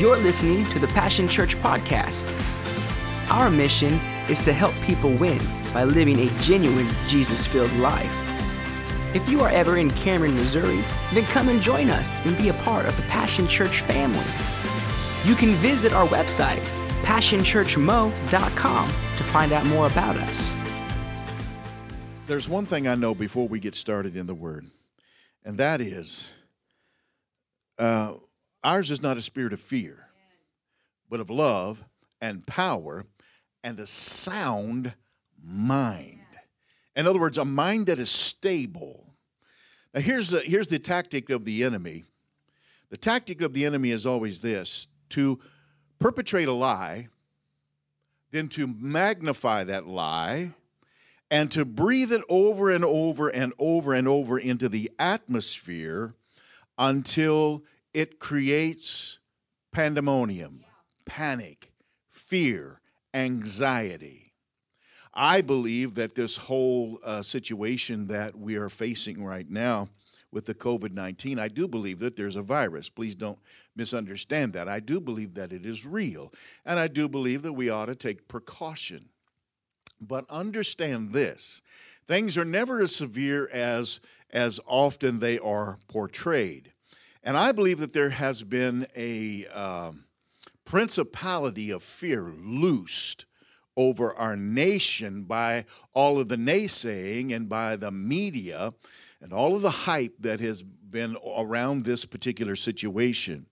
You're listening to the Passion Church podcast. Our mission is to help people win by living a genuine Jesus filled life. If you are ever in Cameron, Missouri, then come and join us and be a part of the Passion Church family. You can visit our website, passionchurchmo.com, to find out more about us. There's one thing I know before we get started in the Word, and that is uh, ours is not a spirit of fear, but of love and power and a sound mind. In other words, a mind that is stable. Now, here's the, here's the tactic of the enemy. The tactic of the enemy is always this to perpetrate a lie, then to magnify that lie, and to breathe it over and over and over and over into the atmosphere until it creates pandemonium, panic, fear, anxiety. I believe that this whole uh, situation that we are facing right now with the COVID 19, I do believe that there's a virus. Please don't misunderstand that. I do believe that it is real. And I do believe that we ought to take precaution. But understand this things are never as severe as, as often they are portrayed. And I believe that there has been a um, principality of fear loosed over our nation by all of the naysaying and by the media and all of the hype that has been around this particular situation.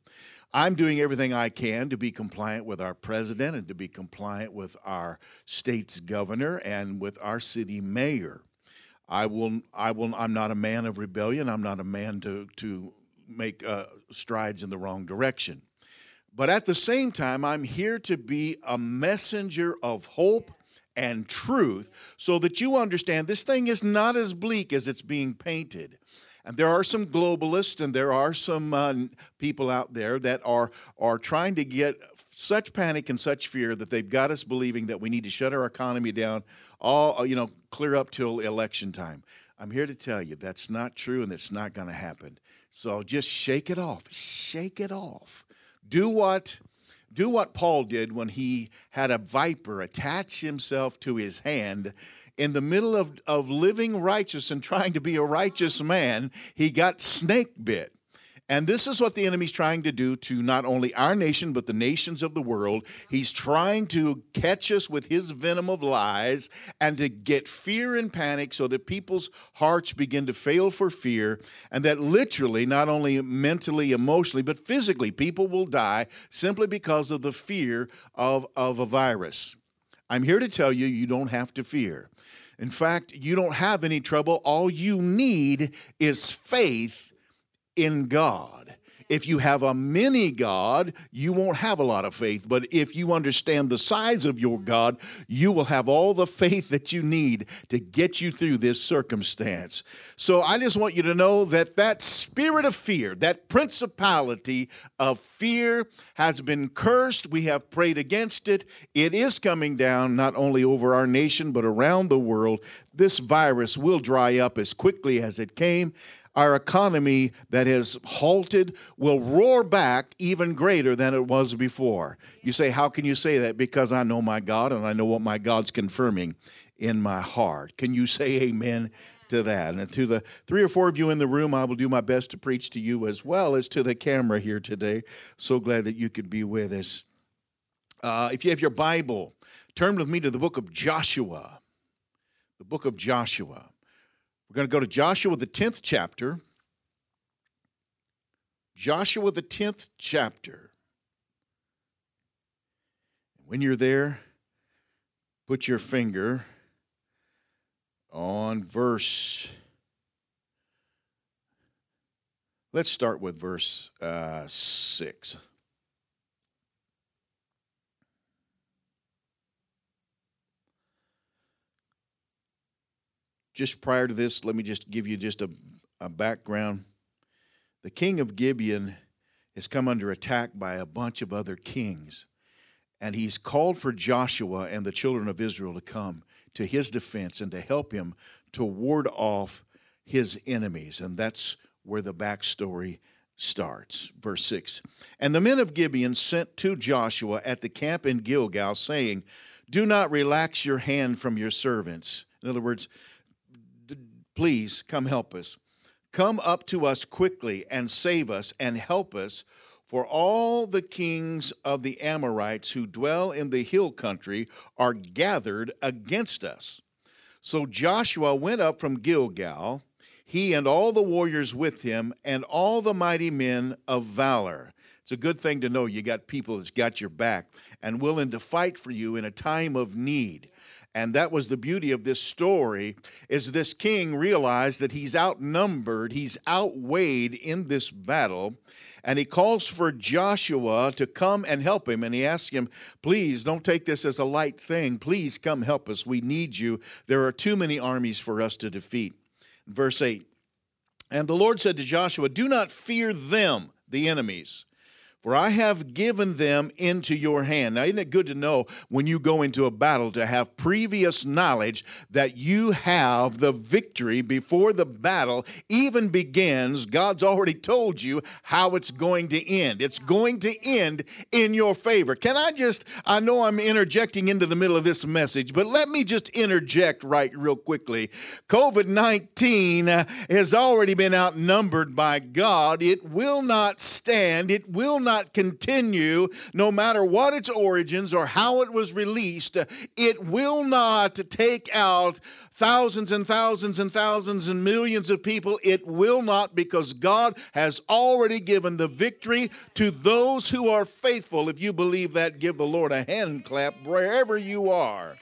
I'm doing everything I can to be compliant with our president and to be compliant with our state's governor and with our city mayor. I will, I will, I'm not a man of rebellion. I'm not a man to, to make uh, strides in the wrong direction. But at the same time, I'm here to be a messenger of hope and truth so that you understand this thing is not as bleak as it's being painted. And there are some globalists and there are some uh, people out there that are, are trying to get such panic and such fear that they've got us believing that we need to shut our economy down all, you know, clear up till election time. I'm here to tell you that's not true and it's not going to happen. So just shake it off. Shake it off. Do what do what Paul did when he had a viper attach himself to his hand in the middle of, of living righteous and trying to be a righteous man, he got snake bit. And this is what the enemy's trying to do to not only our nation, but the nations of the world. He's trying to catch us with his venom of lies and to get fear and panic so that people's hearts begin to fail for fear. And that literally, not only mentally, emotionally, but physically, people will die simply because of the fear of, of a virus. I'm here to tell you, you don't have to fear. In fact, you don't have any trouble. All you need is faith in God. If you have a mini God, you won't have a lot of faith. But if you understand the size of your God, you will have all the faith that you need to get you through this circumstance. So I just want you to know that that spirit of fear, that principality of fear has been cursed. We have prayed against it. It is coming down not only over our nation, but around the world. This virus will dry up as quickly as it came our economy that has halted will roar back even greater than it was before. You say, How can you say that? Because I know my God and I know what my God's confirming in my heart. Can you say amen? To that. And to the three or four of you in the room, I will do my best to preach to you as well as to the camera here today. So glad that you could be with us. Uh, if you have your Bible, turn with me to the book of Joshua. The book of Joshua. We're going to go to Joshua, the 10th chapter. Joshua, the 10th chapter. When you're there, put your finger on verse. Let's start with verse uh, 6. Just prior to this, let me just give you just a, a background. The king of Gibeon has come under attack by a bunch of other kings, and he's called for Joshua and the children of Israel to come to his defense and to help him to ward off his enemies. And that's where the backstory starts. Verse 6 And the men of Gibeon sent to Joshua at the camp in Gilgal, saying, Do not relax your hand from your servants. In other words, please come help us. Come up to us quickly and save us and help us. For all the kings of the Amorites who dwell in the hill country are gathered against us. So Joshua went up from Gilgal, he and all the warriors with him, and all the mighty men of valor. It's a good thing to know you got people that's got your back and willing to fight for you in a time of need. And that was the beauty of this story is this king realized that he's outnumbered, he's outweighed in this battle, and he calls for Joshua to come and help him and he asks him, "Please don't take this as a light thing. Please come help us. We need you. There are too many armies for us to defeat." Verse 8. And the Lord said to Joshua, "Do not fear them, the enemies." For I have given them into your hand. Now, isn't it good to know when you go into a battle to have previous knowledge that you have the victory before the battle even begins? God's already told you how it's going to end. It's going to end in your favor. Can I just, I know I'm interjecting into the middle of this message, but let me just interject right real quickly. COVID 19 has already been outnumbered by God. It will not stand, it will not not continue, no matter what its origins or how it was released. It will not take out thousands and thousands and thousands and millions of people. It will not, because God has already given the victory to those who are faithful. If you believe that, give the Lord a hand clap wherever you are.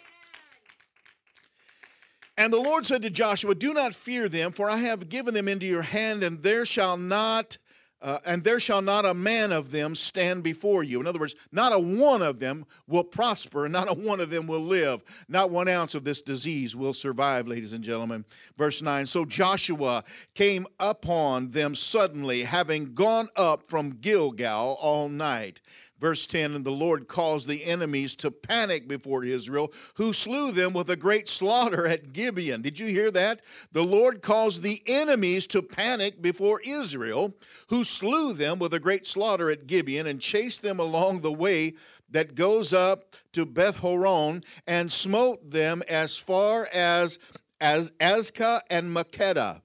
And the Lord said to Joshua, Do not fear them, for I have given them into your hand, and there shall not uh, and there shall not a man of them stand before you. In other words, not a one of them will prosper, and not a one of them will live. Not one ounce of this disease will survive, ladies and gentlemen. Verse 9 So Joshua came upon them suddenly, having gone up from Gilgal all night. Verse 10 And the Lord caused the enemies to panic before Israel, who slew them with a great slaughter at Gibeon. Did you hear that? The Lord caused the enemies to panic before Israel, who slew them with a great slaughter at Gibeon and chased them along the way that goes up to Beth Horon and smote them as far as as and Makkedah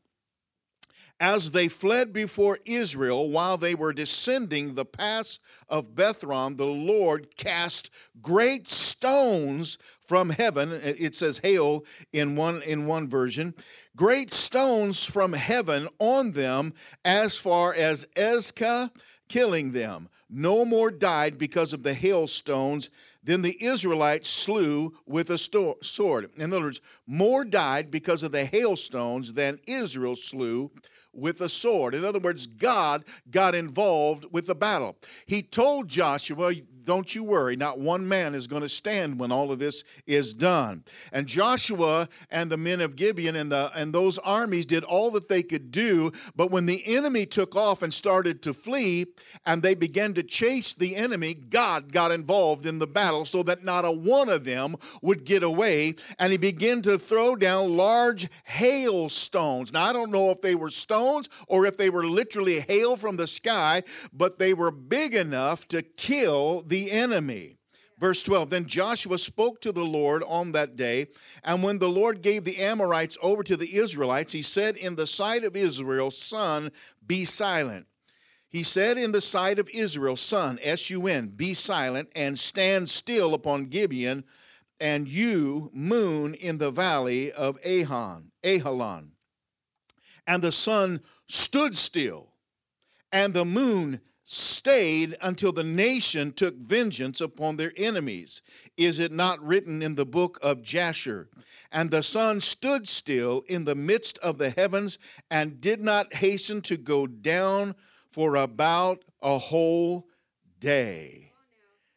as they fled before Israel while they were descending the pass of Beth Horon, the Lord cast great stones from heaven. It says hail in one in one version. Great stones from heaven on them as far as Azekah, killing them. No more died because of the hailstones than the Israelites slew with a sword. In other words, more died because of the hailstones than Israel slew with a sword. In other words, God got involved with the battle. He told Joshua, don't you worry, not one man is going to stand when all of this is done. And Joshua and the men of Gibeon and, the, and those armies did all that they could do. But when the enemy took off and started to flee, and they began to chase the enemy, God got involved in the battle so that not a one of them would get away. And he began to throw down large hailstones. Now, I don't know if they were stones or if they were literally hail from the sky, but they were big enough to kill the enemy. Verse 12 Then Joshua spoke to the Lord on that day, and when the Lord gave the Amorites over to the Israelites, he said, In the sight of Israel, sun, be silent. He said, In the sight of Israel, sun, S U N, be silent and stand still upon Gibeon, and you, moon, in the valley of Ahon, Ajalon. And the sun stood still, and the moon stayed until the nation took vengeance upon their enemies. Is it not written in the book of Jasher? And the sun stood still in the midst of the heavens and did not hasten to go down for about a whole day.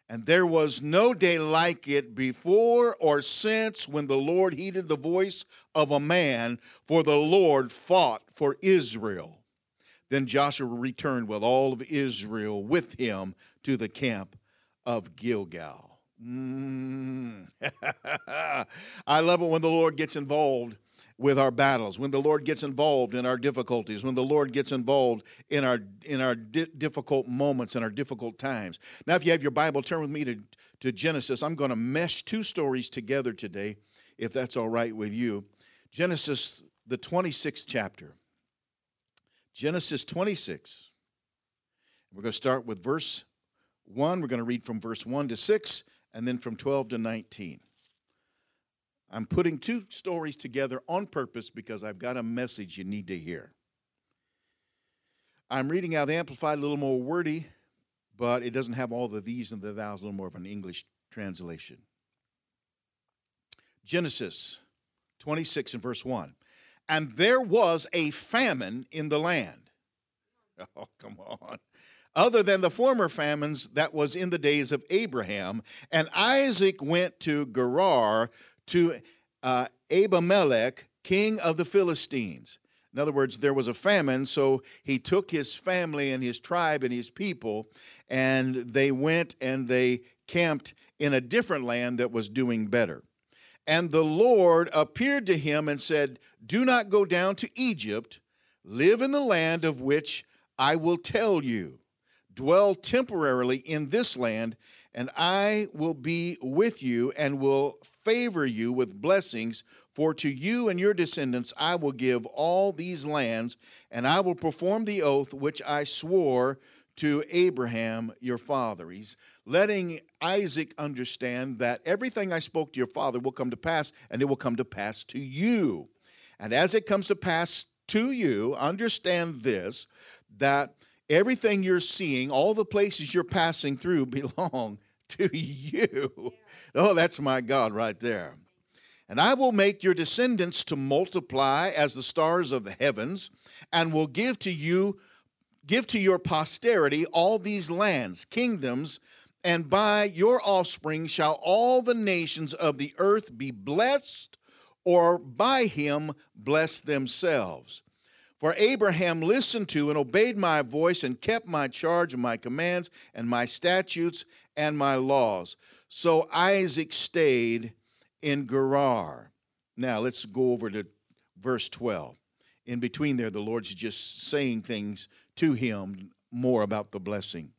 And there was no day like it before or since when the Lord heeded the voice of a man, for the Lord fought for Israel. Then Joshua returned with all of Israel with him to the camp of Gilgal. Mm. I love it when the Lord gets involved with our battles, when the Lord gets involved in our difficulties, when the Lord gets involved in our in our di- difficult moments and our difficult times. Now, if you have your Bible, turn with me to, to Genesis. I'm going to mesh two stories together today, if that's all right with you. Genesis, the 26th chapter. Genesis 26. We're going to start with verse 1. We're going to read from verse 1 to 6 and then from 12 to 19. I'm putting two stories together on purpose because I've got a message you need to hear. I'm reading out the Amplified, a little more wordy, but it doesn't have all the these and the thous, a little more of an English translation. Genesis 26 and verse 1. And there was a famine in the land. Oh, come on. Other than the former famines that was in the days of Abraham. And Isaac went to Gerar to uh, Abimelech, king of the Philistines. In other words, there was a famine, so he took his family and his tribe and his people, and they went and they camped in a different land that was doing better. And the Lord appeared to him and said, Do not go down to Egypt, live in the land of which I will tell you. Dwell temporarily in this land, and I will be with you and will favor you with blessings. For to you and your descendants I will give all these lands, and I will perform the oath which I swore to Abraham your father. He's letting Isaac understand that everything I spoke to your father will come to pass, and it will come to pass to you. And as it comes to pass to you, understand this that everything you're seeing, all the places you're passing through belong to you. Oh, that's my God right there. And I will make your descendants to multiply as the stars of the heavens, and will give to you, give to your posterity all these lands, kingdoms, and by your offspring shall all the nations of the earth be blessed, or by him bless themselves. For Abraham listened to and obeyed my voice and kept my charge and my commands and my statutes and my laws. So Isaac stayed in Gerar. Now let's go over to verse 12. In between there, the Lord's just saying things to him more about the blessing.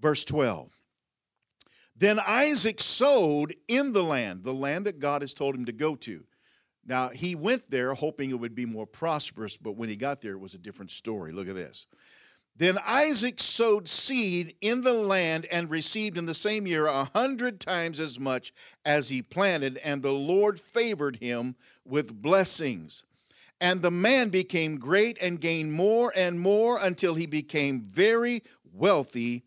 Verse 12. Then Isaac sowed in the land, the land that God has told him to go to. Now, he went there hoping it would be more prosperous, but when he got there, it was a different story. Look at this. Then Isaac sowed seed in the land and received in the same year a hundred times as much as he planted, and the Lord favored him with blessings. And the man became great and gained more and more until he became very wealthy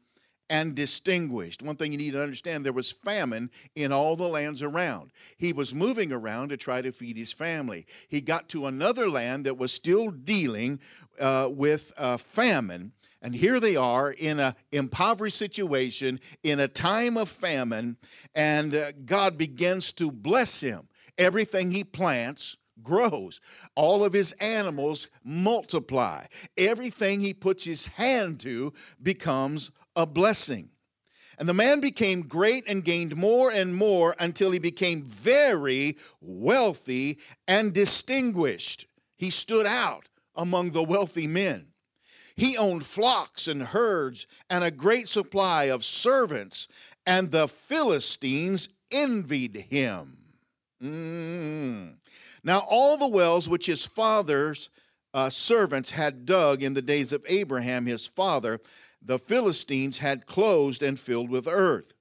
and distinguished. One thing you need to understand there was famine in all the lands around. He was moving around to try to feed his family. He got to another land that was still dealing uh, with uh, famine. And here they are in an impoverished situation, in a time of famine, and uh, God begins to bless him. Everything he plants grows, all of his animals multiply. Everything he puts his hand to becomes a blessing. And the man became great and gained more and more until he became very wealthy and distinguished. He stood out among the wealthy men. He owned flocks and herds and a great supply of servants, and the Philistines envied him. Mm. Now, all the wells which his father's uh, servants had dug in the days of Abraham, his father, the Philistines had closed and filled with earth.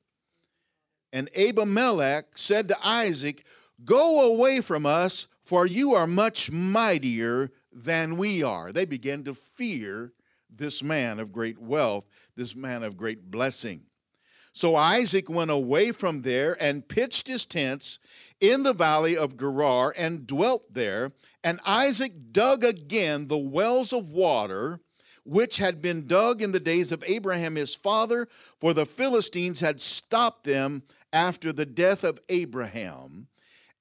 And Abimelech said to Isaac, Go away from us, for you are much mightier than we are. They began to fear this man of great wealth, this man of great blessing. So Isaac went away from there and pitched his tents in the valley of Gerar and dwelt there. And Isaac dug again the wells of water which had been dug in the days of Abraham his father, for the Philistines had stopped them after the death of Abraham,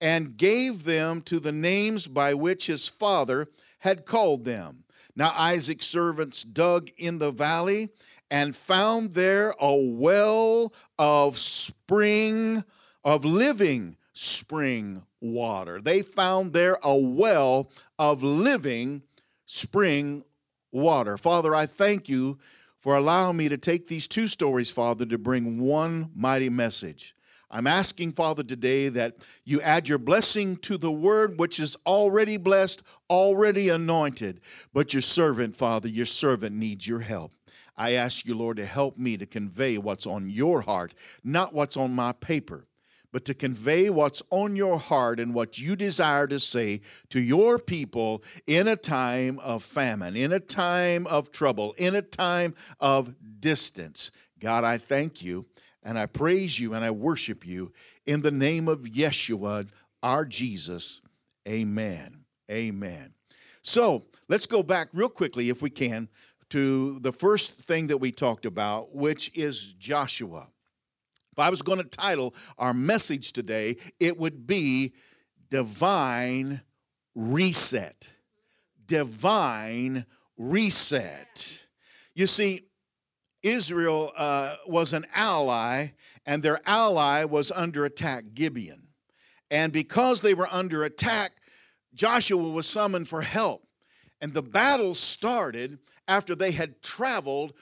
and gave them to the names by which his father had called them. Now Isaac's servants dug in the valley and found there a well of spring, of living spring water. They found there a well of living spring water. Father, I thank you for allowing me to take these two stories, Father, to bring one mighty message. I'm asking, Father, today that you add your blessing to the word which is already blessed, already anointed. But your servant, Father, your servant needs your help. I ask you, Lord, to help me to convey what's on your heart, not what's on my paper but to convey what's on your heart and what you desire to say to your people in a time of famine, in a time of trouble, in a time of distance. God, I thank you and I praise you and I worship you in the name of Yeshua, our Jesus. Amen. Amen. So let's go back real quickly, if we can, to the first thing that we talked about, which is Joshua. If I was going to title our message today, it would be Divine Reset. Divine Reset. You see, Israel uh, was an ally, and their ally was under attack, Gibeon. And because they were under attack, Joshua was summoned for help. And the battle started after they had traveled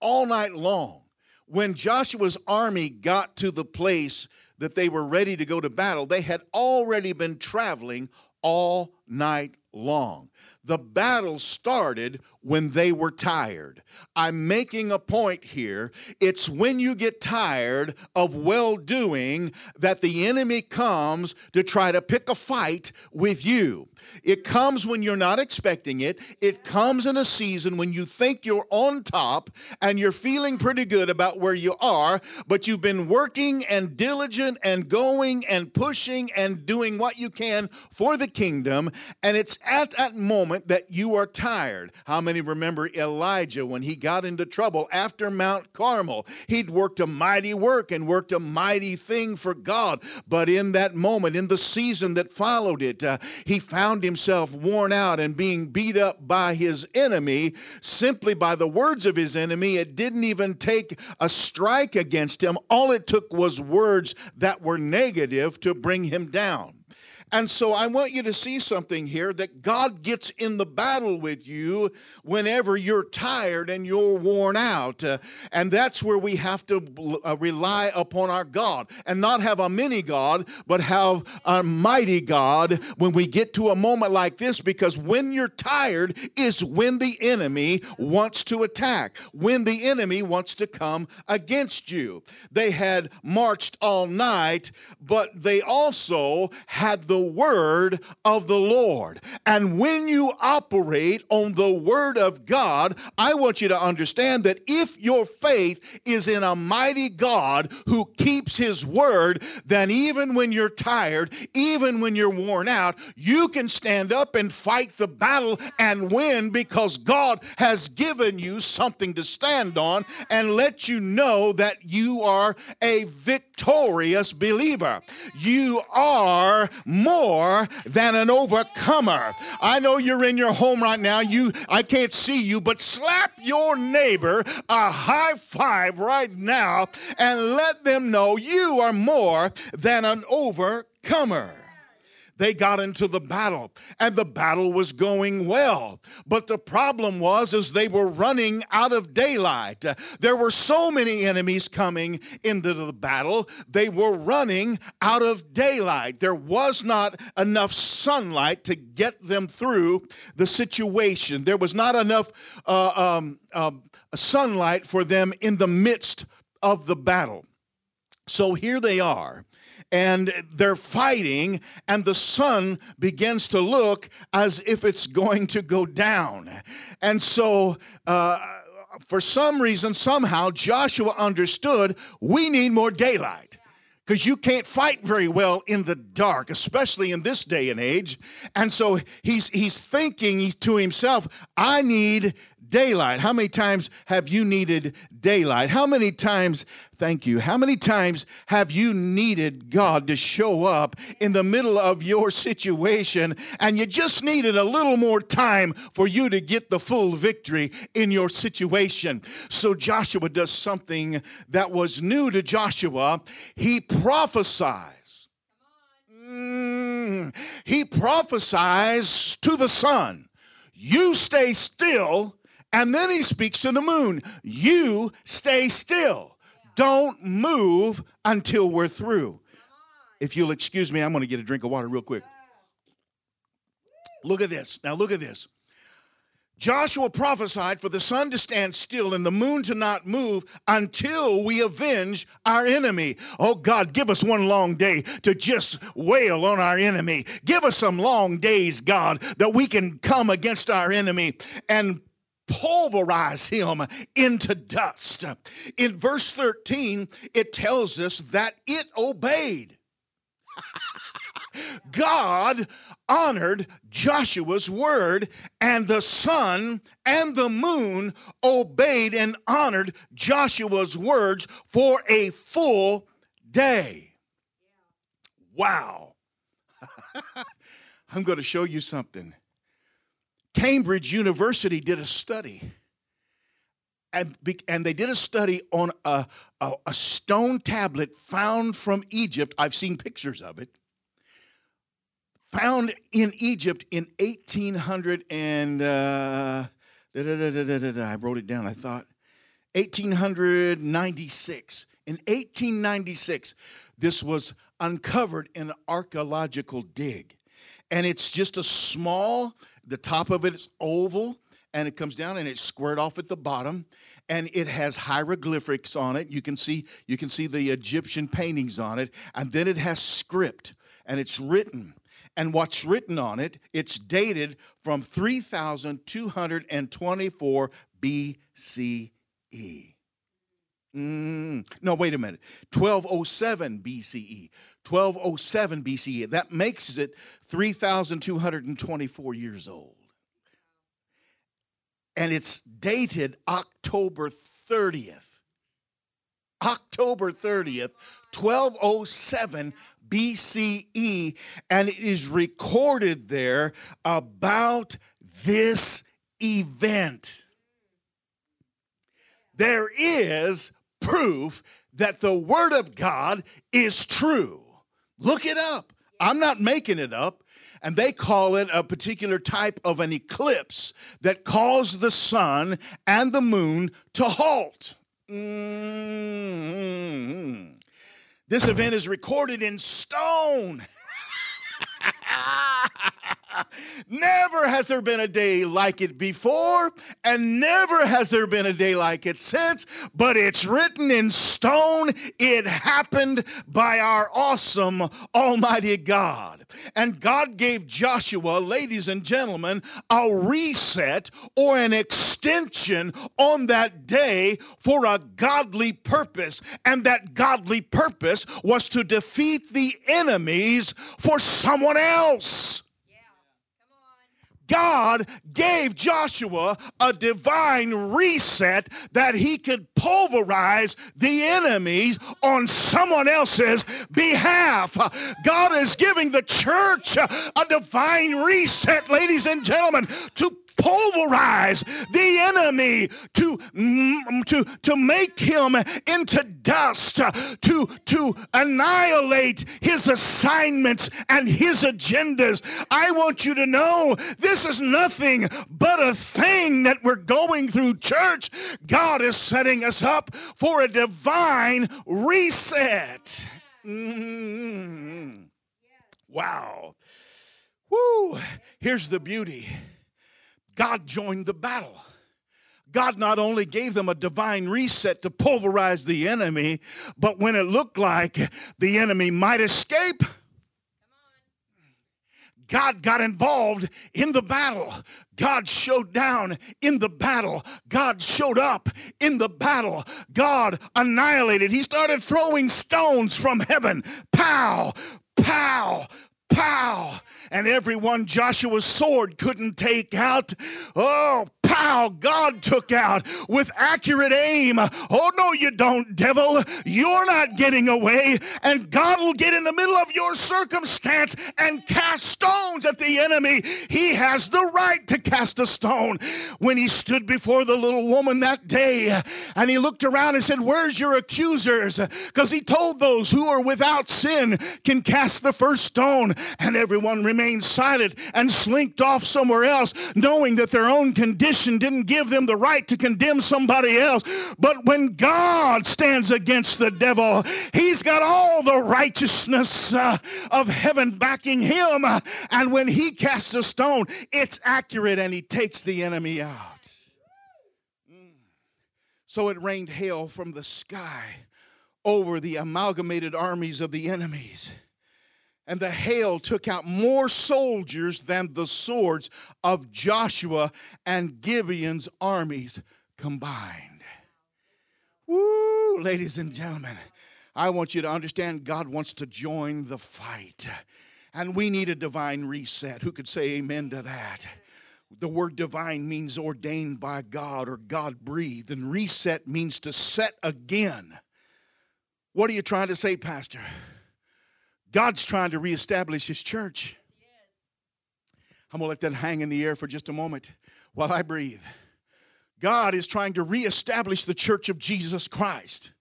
all night long. When Joshua's army got to the place that they were ready to go to battle, they had already been traveling all night long. The battle started when they were tired. I'm making a point here. It's when you get tired of well doing that the enemy comes to try to pick a fight with you. It comes when you're not expecting it. It comes in a season when you think you're on top and you're feeling pretty good about where you are, but you've been working and diligent and going and pushing and doing what you can for the kingdom. And it's at that moment that you are tired. How many remember Elijah when he got into trouble after Mount Carmel? He'd worked a mighty work and worked a mighty thing for God. But in that moment, in the season that followed it, uh, he found himself worn out and being beat up by his enemy simply by the words of his enemy. It didn't even take a strike against him, all it took was words that were negative to bring him down. And so I want you to see something here that God gets in the battle with you whenever you're tired and you're worn out. Uh, and that's where we have to uh, rely upon our God and not have a mini God, but have a mighty God when we get to a moment like this because when you're tired is when the enemy wants to attack, when the enemy wants to come against you. They had marched all night, but they also had the word of the Lord. And when you operate on the word of God, I want you to understand that if your faith is in a mighty God who keeps his word, then even when you're tired, even when you're worn out, you can stand up and fight the battle and win because God has given you something to stand on and let you know that you are a victorious believer. You are more more than an overcomer. I know you're in your home right now. You I can't see you, but slap your neighbor a high five right now and let them know you are more than an overcomer they got into the battle and the battle was going well. But the problem was as they were running out of daylight. There were so many enemies coming into the battle they were running out of daylight. There was not enough sunlight to get them through the situation. There was not enough uh, um, uh, sunlight for them in the midst of the battle. So here they are and they're fighting, and the sun begins to look as if it's going to go down. And so, uh, for some reason, somehow, Joshua understood we need more daylight because you can't fight very well in the dark, especially in this day and age. And so he's he's thinking he's to himself, I need daylight. How many times have you needed daylight? How many times, thank you, how many times have you needed God to show up in the middle of your situation and you just needed a little more time for you to get the full victory in your situation? So Joshua does something that was new to Joshua. He prophesies Mm, he prophesies to the sun, You stay still. And then he speaks to the moon, You stay still. Don't move until we're through. If you'll excuse me, I'm going to get a drink of water real quick. Look at this. Now, look at this. Joshua prophesied for the sun to stand still and the moon to not move until we avenge our enemy. Oh God, give us one long day to just wail on our enemy. Give us some long days, God, that we can come against our enemy and pulverize him into dust. In verse 13, it tells us that it obeyed. God honored Joshua's word, and the sun and the moon obeyed and honored Joshua's words for a full day. Wow. I'm going to show you something. Cambridge University did a study. And, and they did a study on a, a, a stone tablet found from Egypt. I've seen pictures of it found in Egypt in 1800 and uh, I wrote it down. I thought 1896. In 1896, this was uncovered in an archaeological dig. And it's just a small, the top of it is oval, and it comes down and it's squared off at the bottom and it has hieroglyphics on it you can see you can see the egyptian paintings on it and then it has script and it's written and what's written on it, it's dated from 3224 BCE. Mm, no, wait a minute. 1207 BCE. 1207 BCE. That makes it 3,224 years old. And it's dated October 30th. October 30th, 1207 BCE, and it is recorded there about this event. There is proof that the Word of God is true. Look it up. I'm not making it up. And they call it a particular type of an eclipse that caused the sun and the moon to halt. Mm-hmm. This event is recorded in stone. never has there been a day like it before, and never has there been a day like it since, but it's written in stone. It happened by our awesome Almighty God. And God gave Joshua, ladies and gentlemen, a reset or an extension on that day for a godly purpose. And that godly purpose was to defeat the enemies for someone else. God gave Joshua a divine reset that he could pulverize the enemies on someone else's behalf. God is giving the church a divine reset, ladies and gentlemen, to pulverize the enemy, to, mm, to, to make him into dust, to, to annihilate his assignments and his agendas. I want you to know this is nothing but a thing that we're going through, church. God is setting us up for a divine reset. Mm-hmm. Wow. Woo. Here's the beauty. God joined the battle. God not only gave them a divine reset to pulverize the enemy, but when it looked like the enemy might escape, God got involved in the battle. God showed down in the battle. God showed up in the battle. God annihilated. He started throwing stones from heaven. Pow, pow, pow! And everyone Joshua's sword couldn't take out. Oh, pow, God took out with accurate aim. Oh, no, you don't, devil. You're not getting away. And God will get in the middle of your circumstance and cast stones at the enemy. He has the right to cast a stone. When he stood before the little woman that day and he looked around and said, Where's your accusers? Because he told those who are without sin can cast the first stone. And everyone remained silent and slinked off somewhere else, knowing that their own condition didn't give them the right to condemn somebody else. But when God stands against the devil, he's got all the righteousness uh, of heaven backing him. And when he casts a stone, it's accurate and he takes the enemy out. Mm. So it rained hail from the sky over the amalgamated armies of the enemies and the hail took out more soldiers than the swords of Joshua and Gibeon's armies combined. Woo, ladies and gentlemen, I want you to understand God wants to join the fight. And we need a divine reset. Who could say amen to that? The word divine means ordained by God or God breathed, and reset means to set again. What are you trying to say, Pastor? God's trying to reestablish his church. I'm going to let that hang in the air for just a moment while I breathe. God is trying to reestablish the church of Jesus Christ.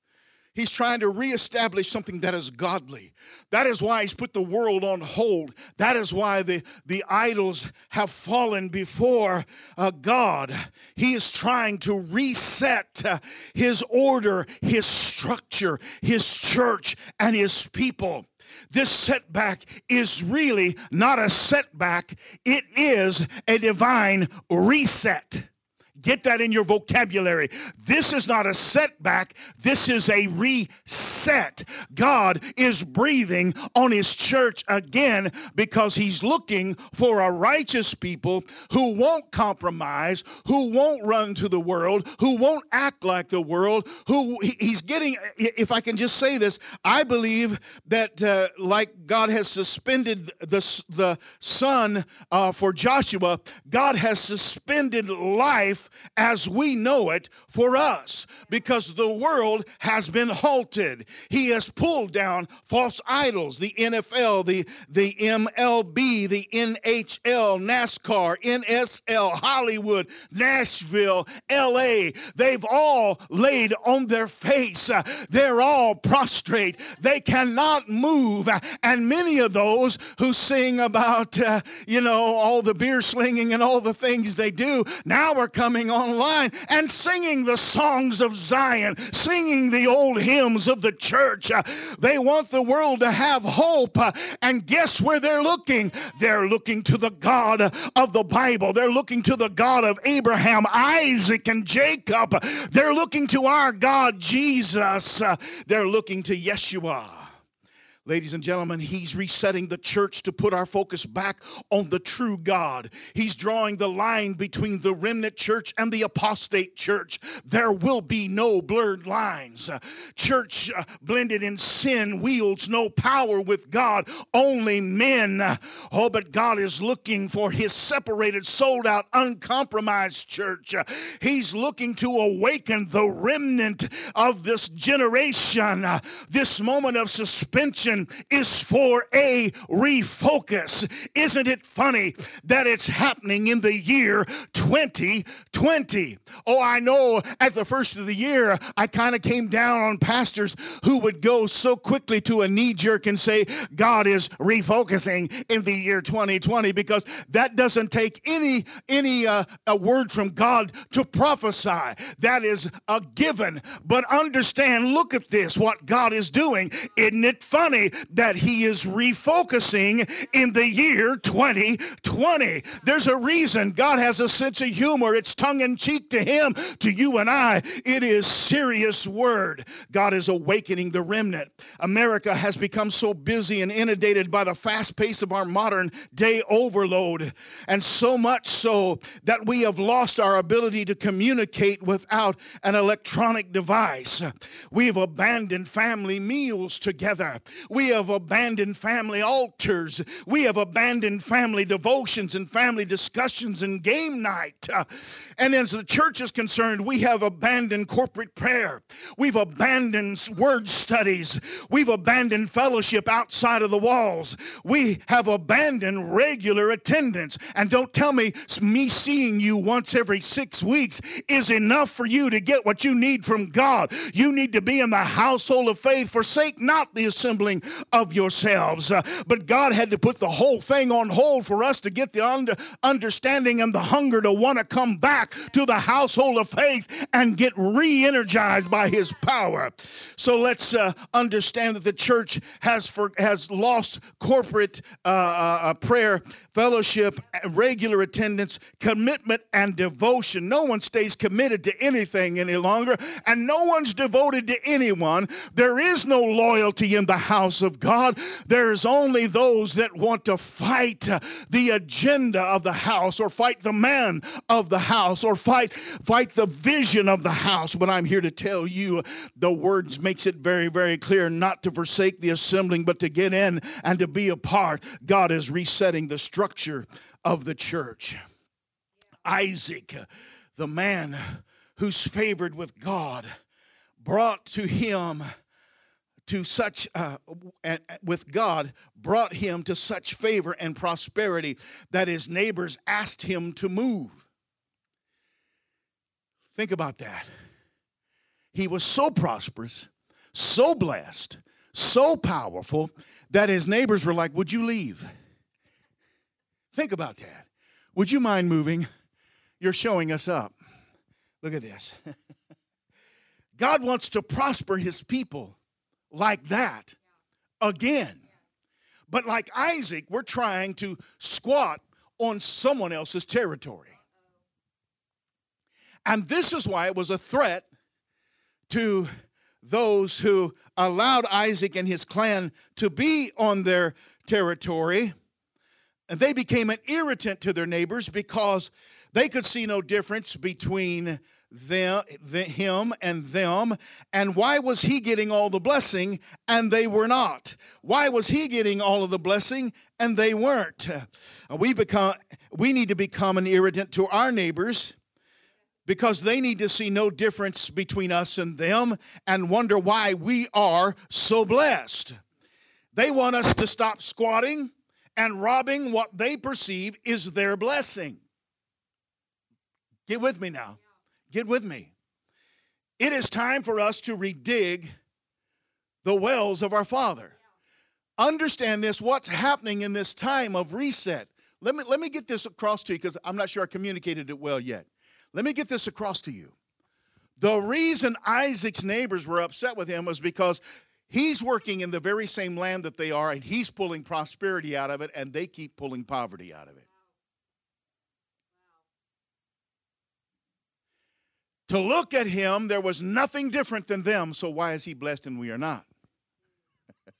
He's trying to reestablish something that is godly. That is why he's put the world on hold. That is why the, the idols have fallen before uh, God. He is trying to reset uh, his order, his structure, his church, and his people. This setback is really not a setback, it is a divine reset. Get that in your vocabulary. This is not a setback, this is a reset. God is breathing on his church again because he's looking for a righteous people who won't compromise, who won't run to the world, who won't act like the world, who he's getting, if I can just say this, I believe that uh, like God has suspended the, the sun uh, for Joshua, God has suspended life as we know it for us because the world has been halted. He has pulled down false idols, the NFL, the, the MLB, the NHL, NASCAR, NSL, Hollywood, Nashville, LA. They've all laid on their face. They're all prostrate. They cannot move. And many of those who sing about, uh, you know, all the beer slinging and all the things they do now are coming online and singing the songs of Zion, singing the old hymns of the church. Uh, they want the world to have hope. Uh, and guess where they're looking? They're looking to the God of the Bible. They're looking to the God of Abraham, Isaac, and Jacob. They're looking to our God, Jesus. Uh, they're looking to Yeshua. Ladies and gentlemen, he's resetting the church to put our focus back on the true God. He's drawing the line between the remnant church and the apostate church. There will be no blurred lines. Church uh, blended in sin wields no power with God, only men. Oh, but God is looking for his separated, sold out, uncompromised church. He's looking to awaken the remnant of this generation. This moment of suspension is for a refocus. Isn't it funny that it's happening in the year 2020? Oh, I know at the first of the year, I kind of came down on pastors who would go so quickly to a knee jerk and say, God is refocusing in the year 2020 because that doesn't take any, any uh, a word from God to prophesy. That is a given. But understand, look at this, what God is doing. Isn't it funny? That he is refocusing in the year 2020. There's a reason God has a sense of humor. It's tongue in cheek to him, to you and I. It is serious word. God is awakening the remnant. America has become so busy and inundated by the fast pace of our modern day overload, and so much so that we have lost our ability to communicate without an electronic device. We've abandoned family meals together. We have abandoned family altars. We have abandoned family devotions and family discussions and game night. Uh, and as the church is concerned, we have abandoned corporate prayer. We've abandoned word studies. We've abandoned fellowship outside of the walls. We have abandoned regular attendance. And don't tell me me seeing you once every six weeks is enough for you to get what you need from God. You need to be in the household of faith. Forsake not the assembling of yourselves. Uh, but God had to put the whole thing on hold for us to get the under, understanding and the hunger to want to come back to the household of faith and get re energized by His power. So let's uh, understand that the church has, for, has lost corporate uh, uh, uh prayer, fellowship, regular attendance, commitment, and devotion. No one stays committed to anything any longer, and no one's devoted to anyone. There is no loyalty in the house of God. There's only those that want to fight the agenda of the house or fight the man of the house or fight fight the vision of the house. But I'm here to tell you the words makes it very very clear not to forsake the assembling but to get in and to be a part. God is resetting the structure of the church. Isaac, the man who's favored with God, brought to him to such uh, with God brought him to such favor and prosperity that his neighbors asked him to move. Think about that. He was so prosperous, so blessed, so powerful that his neighbors were like, "Would you leave?" Think about that. Would you mind moving? You're showing us up. Look at this. God wants to prosper his people like that again. But like Isaac, we're trying to squat on someone else's territory. And this is why it was a threat to those who allowed Isaac and his clan to be on their territory. And they became an irritant to their neighbors because they could see no difference between them, the, him and them. And why was he getting all the blessing and they were not? Why was he getting all of the blessing and they weren't? Uh, we become we need to become an irritant to our neighbors because they need to see no difference between us and them and wonder why we are so blessed. They want us to stop squatting and robbing what they perceive is their blessing. Get with me now. Get with me. It is time for us to redig the wells of our Father. Understand this what's happening in this time of reset. Let me, let me get this across to you because I'm not sure I communicated it well yet. Let me get this across to you. The reason Isaac's neighbors were upset with him was because he's working in the very same land that they are and he's pulling prosperity out of it and they keep pulling poverty out of it. To look at him, there was nothing different than them, so why is he blessed and we are not?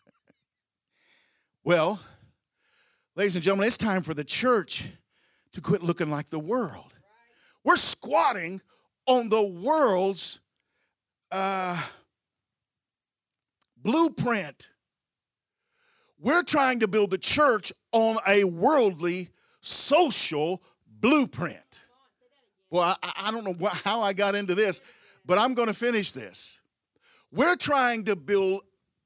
well, ladies and gentlemen, it's time for the church to quit looking like the world. We're squatting on the world's uh, blueprint. We're trying to build the church on a worldly, social blueprint. Well, I, I don't know how I got into this, but I'm going to finish this. We're trying to build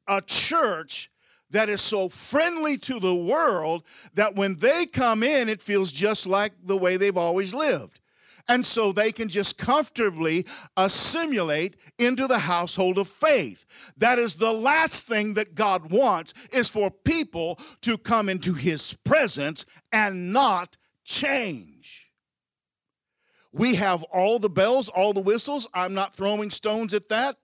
a church that is so friendly to the world that when they come in, it feels just like the way they've always lived. And so they can just comfortably assimilate into the household of faith. That is the last thing that God wants is for people to come into his presence and not change. We have all the bells, all the whistles. I'm not throwing stones at that.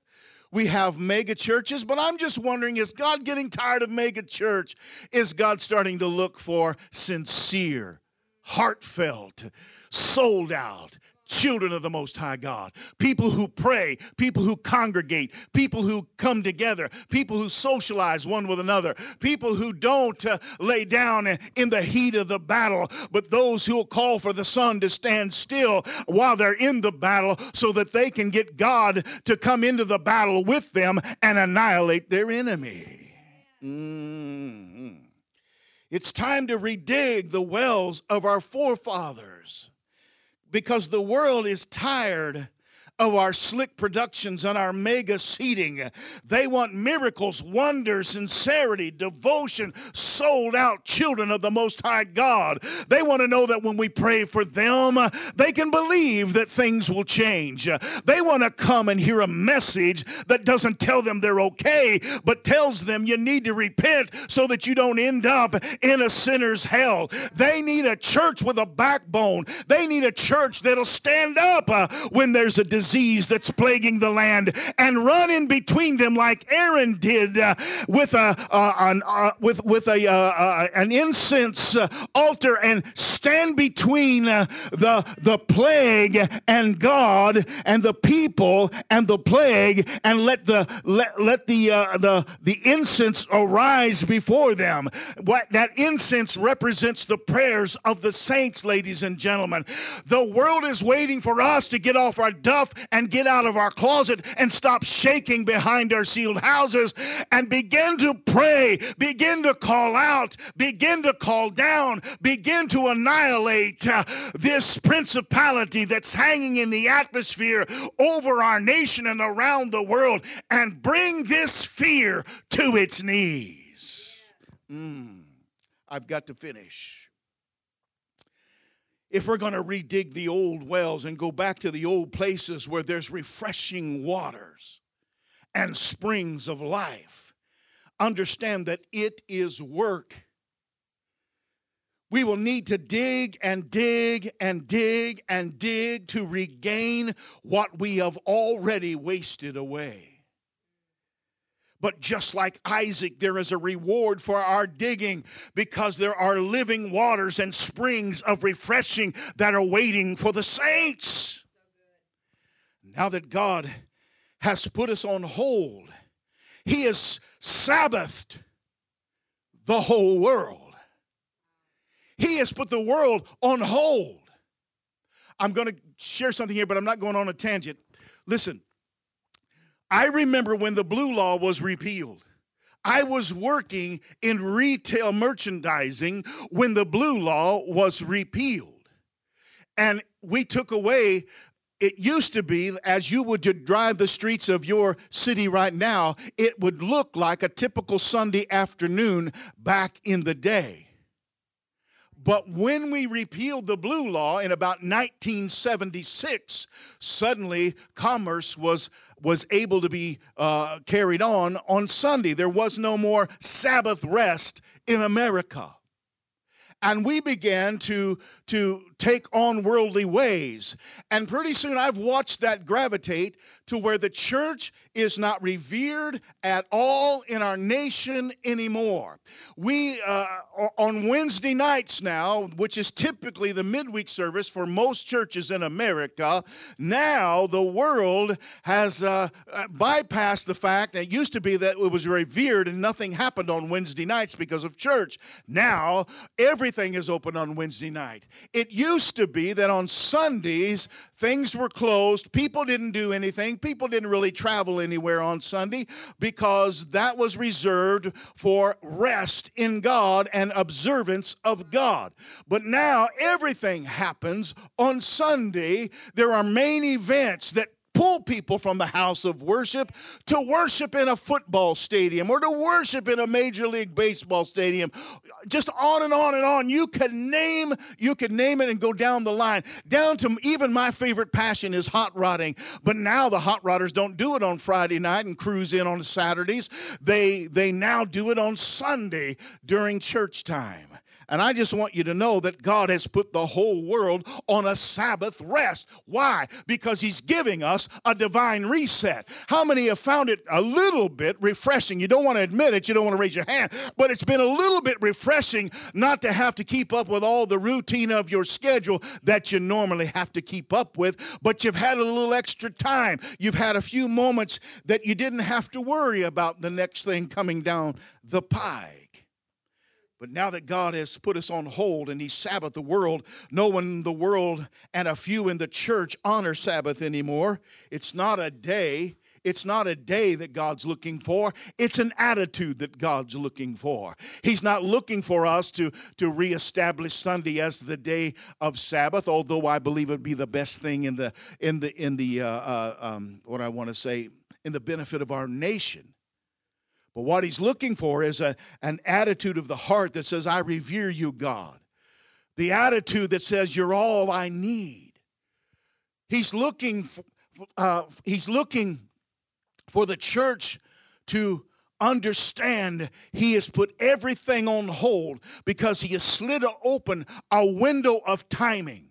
We have mega churches, but I'm just wondering is God getting tired of mega church? Is God starting to look for sincere, heartfelt, sold out, children of the Most High God, people who pray, people who congregate, people who come together, people who socialize one with another, people who don't uh, lay down in the heat of the battle, but those who will call for the sun to stand still while they're in the battle so that they can get God to come into the battle with them and annihilate their enemy. Mm-hmm. It's time to redig the wells of our forefathers because the world is tired of our slick productions and our mega seating. They want miracles, wonder, sincerity, devotion, sold out children of the Most High God. They want to know that when we pray for them, they can believe that things will change. They want to come and hear a message that doesn't tell them they're okay, but tells them you need to repent so that you don't end up in a sinner's hell. They need a church with a backbone. They need a church that'll stand up uh, when there's a disease disease that's plaguing the land and run in between them like Aaron did uh, with a uh, an, uh, with with a uh, uh, an incense uh, altar and stand between the the plague and God and the people and the plague and let the let, let the the the incense arise before them. What that incense represents the prayers of the saints, ladies and gentlemen. The world is waiting for us to get off our duff and get out of our closet and stop shaking behind our sealed houses and begin to pray, begin to call out, begin to call down, begin to annihilate uh, this principality that's hanging in the atmosphere over our nation and around the world and bring this fear to its knees. Mm, I've got to finish if we're going to redig the old wells and go back to the old places where there's refreshing waters and springs of life, understand that it is work. We will need to dig and dig and dig and dig to regain what we have already wasted away. But just like Isaac, there is a reward for our digging because there are living waters and springs of refreshing that are waiting for the saints. Now that God has put us on hold, He has Sabbathed the whole world. He has put the world on hold. I'm going to share something here, but I'm not going on a tangent. Listen, I remember when the blue law was repealed. I was working in retail merchandising when the blue law was repealed. And we took away, it used to be, as you would drive the streets of your city right now, it would look like a typical Sunday afternoon back in the day. But when we repealed the blue law in about 1976, suddenly commerce was was able to be uh, carried on on Sunday. There was no more Sabbath rest in America. And we began to, to take on worldly ways. And pretty soon I've watched that gravitate to where the church is not revered at all in our nation anymore. We, uh, on Wednesday nights now, which is typically the midweek service for most churches in America, now the world has uh, bypassed the fact that it used to be that it was revered and nothing happened on Wednesday nights because of church. Now everything is open on Wednesday night. It used used to be that on Sundays, things were closed. People didn't do anything. People didn't really travel anywhere on Sunday because that was reserved for rest in God and observance of God. But now everything happens on Sunday. There are main events that pull people from the house of worship to worship in a football stadium or to worship in a major league baseball stadium. Just on and on and on. You can name you can name it and go down the line. Down to even my favorite passion is hot rodding. But now the hot rodders don't do it on friday night and cruise in on saturdays. They they now do it on sunday during church time and I just want you to know that God has put the whole world on a Sabbath rest. Why? Because He's giving us a divine reset. How many have found it a little bit refreshing? You don't want to admit it, you don't want to raise your hand, but it's been a little bit refreshing not to have to keep up with all the routine of your schedule that you normally have to keep up with, but you've had a little extra time. You've had a few moments that you didn't have to worry about the next thing coming down the pike. But now that God has put us on hold and He Sabbath the world, no one in the world and a few in the church honor Sabbath anymore. It's not a day, It's not a day that God's looking for, it's an attitude that God's looking for. He's not looking for us to, to reestablish Sunday as the day of Sabbath, although I believe it would be the best thing in the, in the, in the uh, uh, um, what I want to say, in the benefit of our nation. But what he's looking for is a, an attitude of the heart that says, I revere you, God. The attitude that says, You're all I need. He's looking, for, uh, he's looking for the church to understand he has put everything on hold because he has slid open a window of timing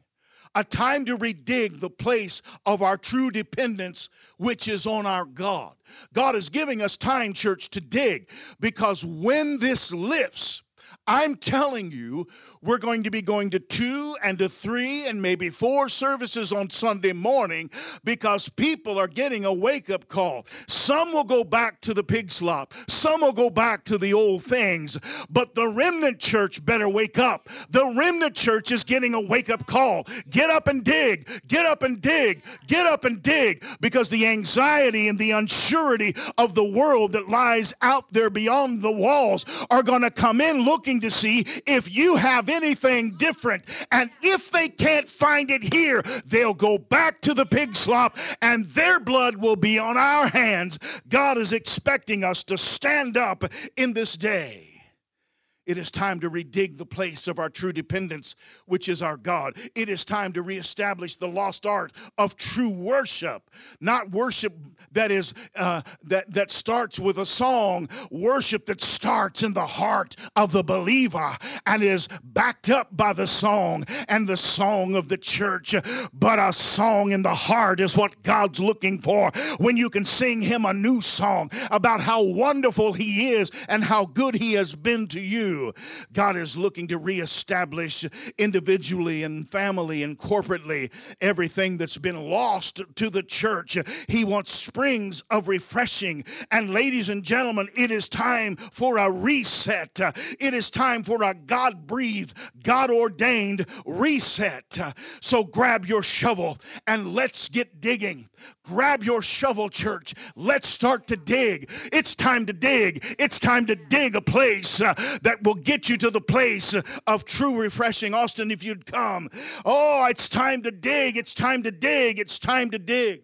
a time to redig the place of our true dependence, which is on our God. God is giving us time, church, to dig because when this lifts, I'm telling you, we're going to be going to two and to three and maybe four services on Sunday morning because people are getting a wake up call. Some will go back to the pig slop, some will go back to the old things, but the remnant church better wake up. The remnant church is getting a wake up call. Get up and dig, get up and dig, get up and dig because the anxiety and the unsurety of the world that lies out there beyond the walls are going to come in looking to see if you have anything different. And if they can't find it here, they'll go back to the pig slop and their blood will be on our hands. God is expecting us to stand up in this day. It is time to redig the place of our true dependence, which is our God. It is time to reestablish the lost art of true worship, not worship that is uh, that that starts with a song. Worship that starts in the heart of the believer and is backed up by the song and the song of the church. But a song in the heart is what God's looking for. When you can sing Him a new song about how wonderful He is and how good He has been to you. God is looking to reestablish individually and family and corporately everything that's been lost to the church. He wants springs of refreshing. And ladies and gentlemen, it is time for a reset. It is time for a God breathed, God ordained reset. So grab your shovel and let's get digging. Grab your shovel, church. Let's start to dig. It's time to dig. It's time to dig a place uh, that will get you to the place of true refreshing. Austin, if you'd come. Oh, it's time to dig. It's time to dig. It's time to dig.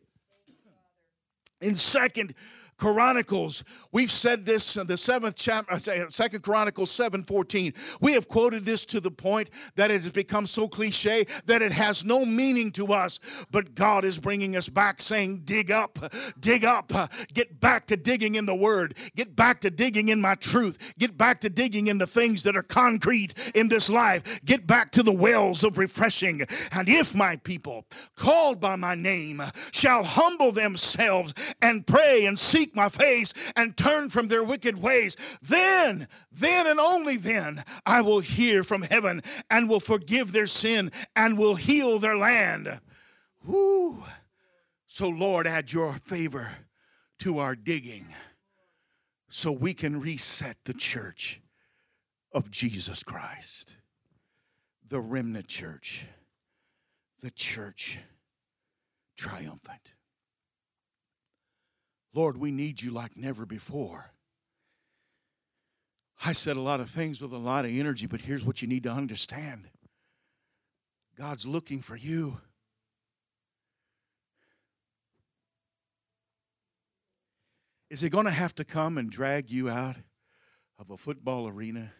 In second Chronicles. We've said this in the seventh chapter, uh, Second Chronicles 7:14. We have quoted this to the point that it has become so cliche that it has no meaning to us. But God is bringing us back, saying, "Dig up, dig up, get back to digging in the Word, get back to digging in my truth, get back to digging in the things that are concrete in this life, get back to the wells of refreshing. And if my people, called by my name, shall humble themselves and pray and seek seek my face and turn from their wicked ways, then, then and only then, I will hear from heaven and will forgive their sin and will heal their land. Whoo. So, Lord, add your favor to our digging so we can reset the church of Jesus Christ, the remnant church, the church triumphant. Lord, we need you like never before. I said a lot of things with a lot of energy, but here's what you need to understand God's looking for you. Is he going to have to come and drag you out of a football arena?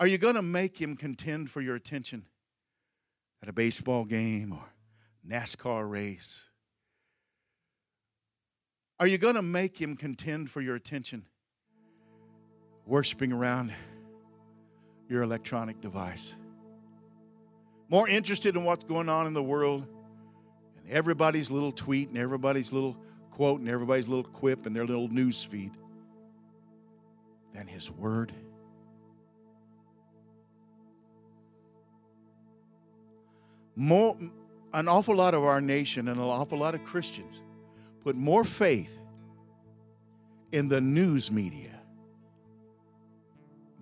Are you going to make him contend for your attention at a baseball game or NASCAR race? Are you going to make him contend for your attention? Worshiping around your electronic device. More interested in what's going on in the world and everybody's little tweet and everybody's little quote and everybody's little quip and their little news feed than his word. More, an awful lot of our nation and an awful lot of Christians put more faith in the news media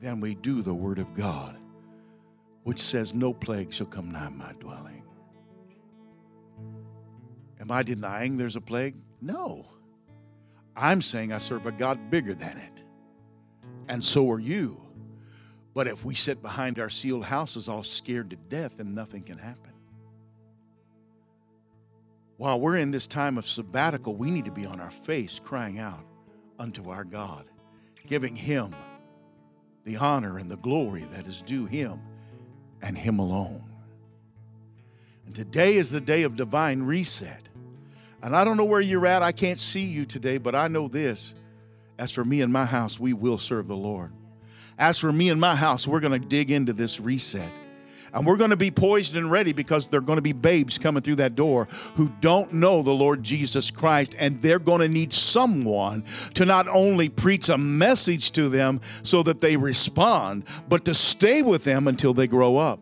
than we do the Word of God, which says, No plague shall come nigh my dwelling. Am I denying there's a plague? No. I'm saying I serve a God bigger than it. And so are you. But if we sit behind our sealed houses all scared to death, then nothing can happen. While we're in this time of sabbatical, we need to be on our face crying out unto our God, giving Him the honor and the glory that is due Him and Him alone. And today is the day of divine reset. And I don't know where you're at. I can't see you today, but I know this. As for me and my house, we will serve the Lord. As for me and my house, we're going to dig into this reset. And we're going to be poised and ready because there are going to be babes coming through that door who don't know the Lord Jesus Christ. And they're going to need someone to not only preach a message to them so that they respond, but to stay with them until they grow up,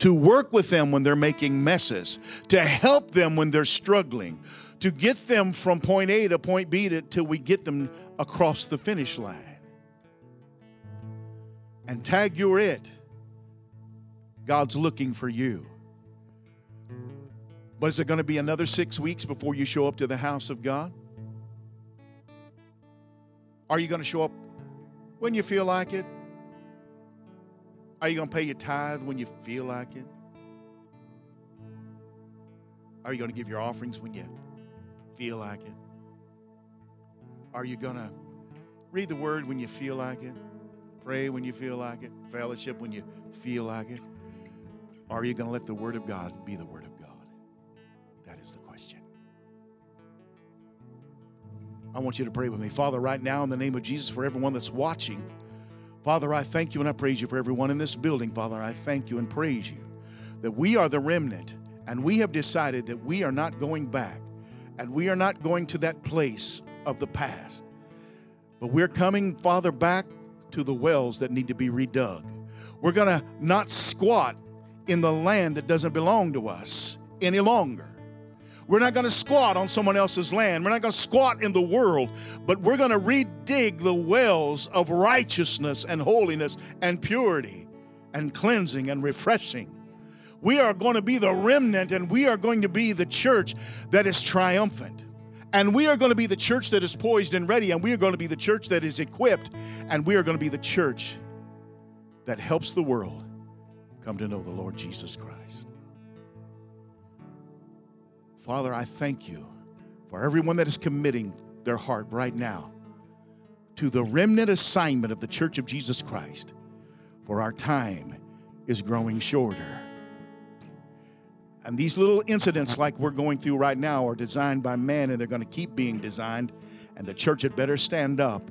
to work with them when they're making messes, to help them when they're struggling, to get them from point A to point B to, till we get them across the finish line. And tag you're it. God's looking for you. But is it going to be another six weeks before you show up to the house of God? Are you going to show up when you feel like it? Are you going to pay your tithe when you feel like it? Are you going to give your offerings when you feel like it? Are you going to read the word when you feel like it? Pray when you feel like it? Fellowship when you feel like it? Are you going to let the Word of God be the Word of God? That is the question. I want you to pray with me. Father, right now, in the name of Jesus, for everyone that's watching, Father, I thank you and I praise you for everyone in this building. Father, I thank you and praise you that we are the remnant and we have decided that we are not going back and we are not going to that place of the past. But we're coming, Father, back to the wells that need to be redug. We're going to not squat in the land that doesn't belong to us any longer. We're not going to squat on someone else's land. We're not going to squat in the world, but we're going to redig the wells of righteousness and holiness and purity and cleansing and refreshing. We are going to be the remnant and we are going to be the church that is triumphant. And we are going to be the church that is poised and ready, and we are going to be the church that is equipped, and we are going to be the church that helps the world come to know the Lord Jesus Christ. Father, I thank you for everyone that is committing their heart right now to the remnant assignment of the Church of Jesus Christ, for our time is growing shorter. And these little incidents, like we're going through right now, are designed by man and they're going to keep being designed. And the church had better stand up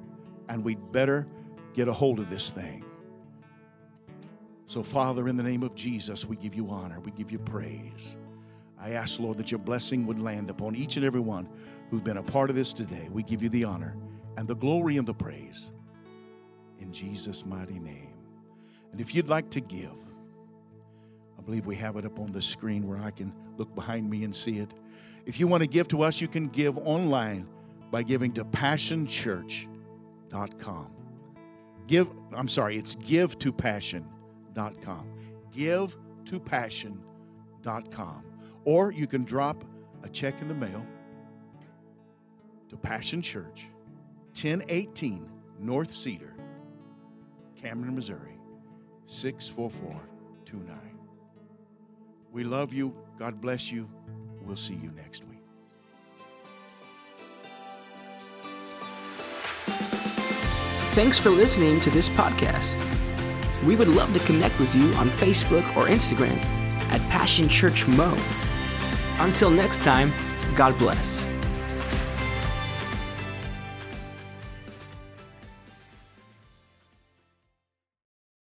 and we'd better get a hold of this thing. So, Father, in the name of Jesus, we give you honor, we give you praise. I ask, Lord, that your blessing would land upon each and every one who's been a part of this today. We give you the honor and the glory and the praise in Jesus' mighty name. And if you'd like to give, I believe we have it up on the screen where I can look behind me and see it. If you want to give to us, you can give online by giving to passionchurch.com. Give, I'm sorry, it's give to passion Give to passion.com. Or you can drop a check in the mail to Passion Church, 1018 North Cedar, Cameron, Missouri, 64429. We love you. God bless you. We'll see you next week. Thanks for listening to this podcast. We would love to connect with you on Facebook or Instagram at Passion Church Mo. Until next time, God bless.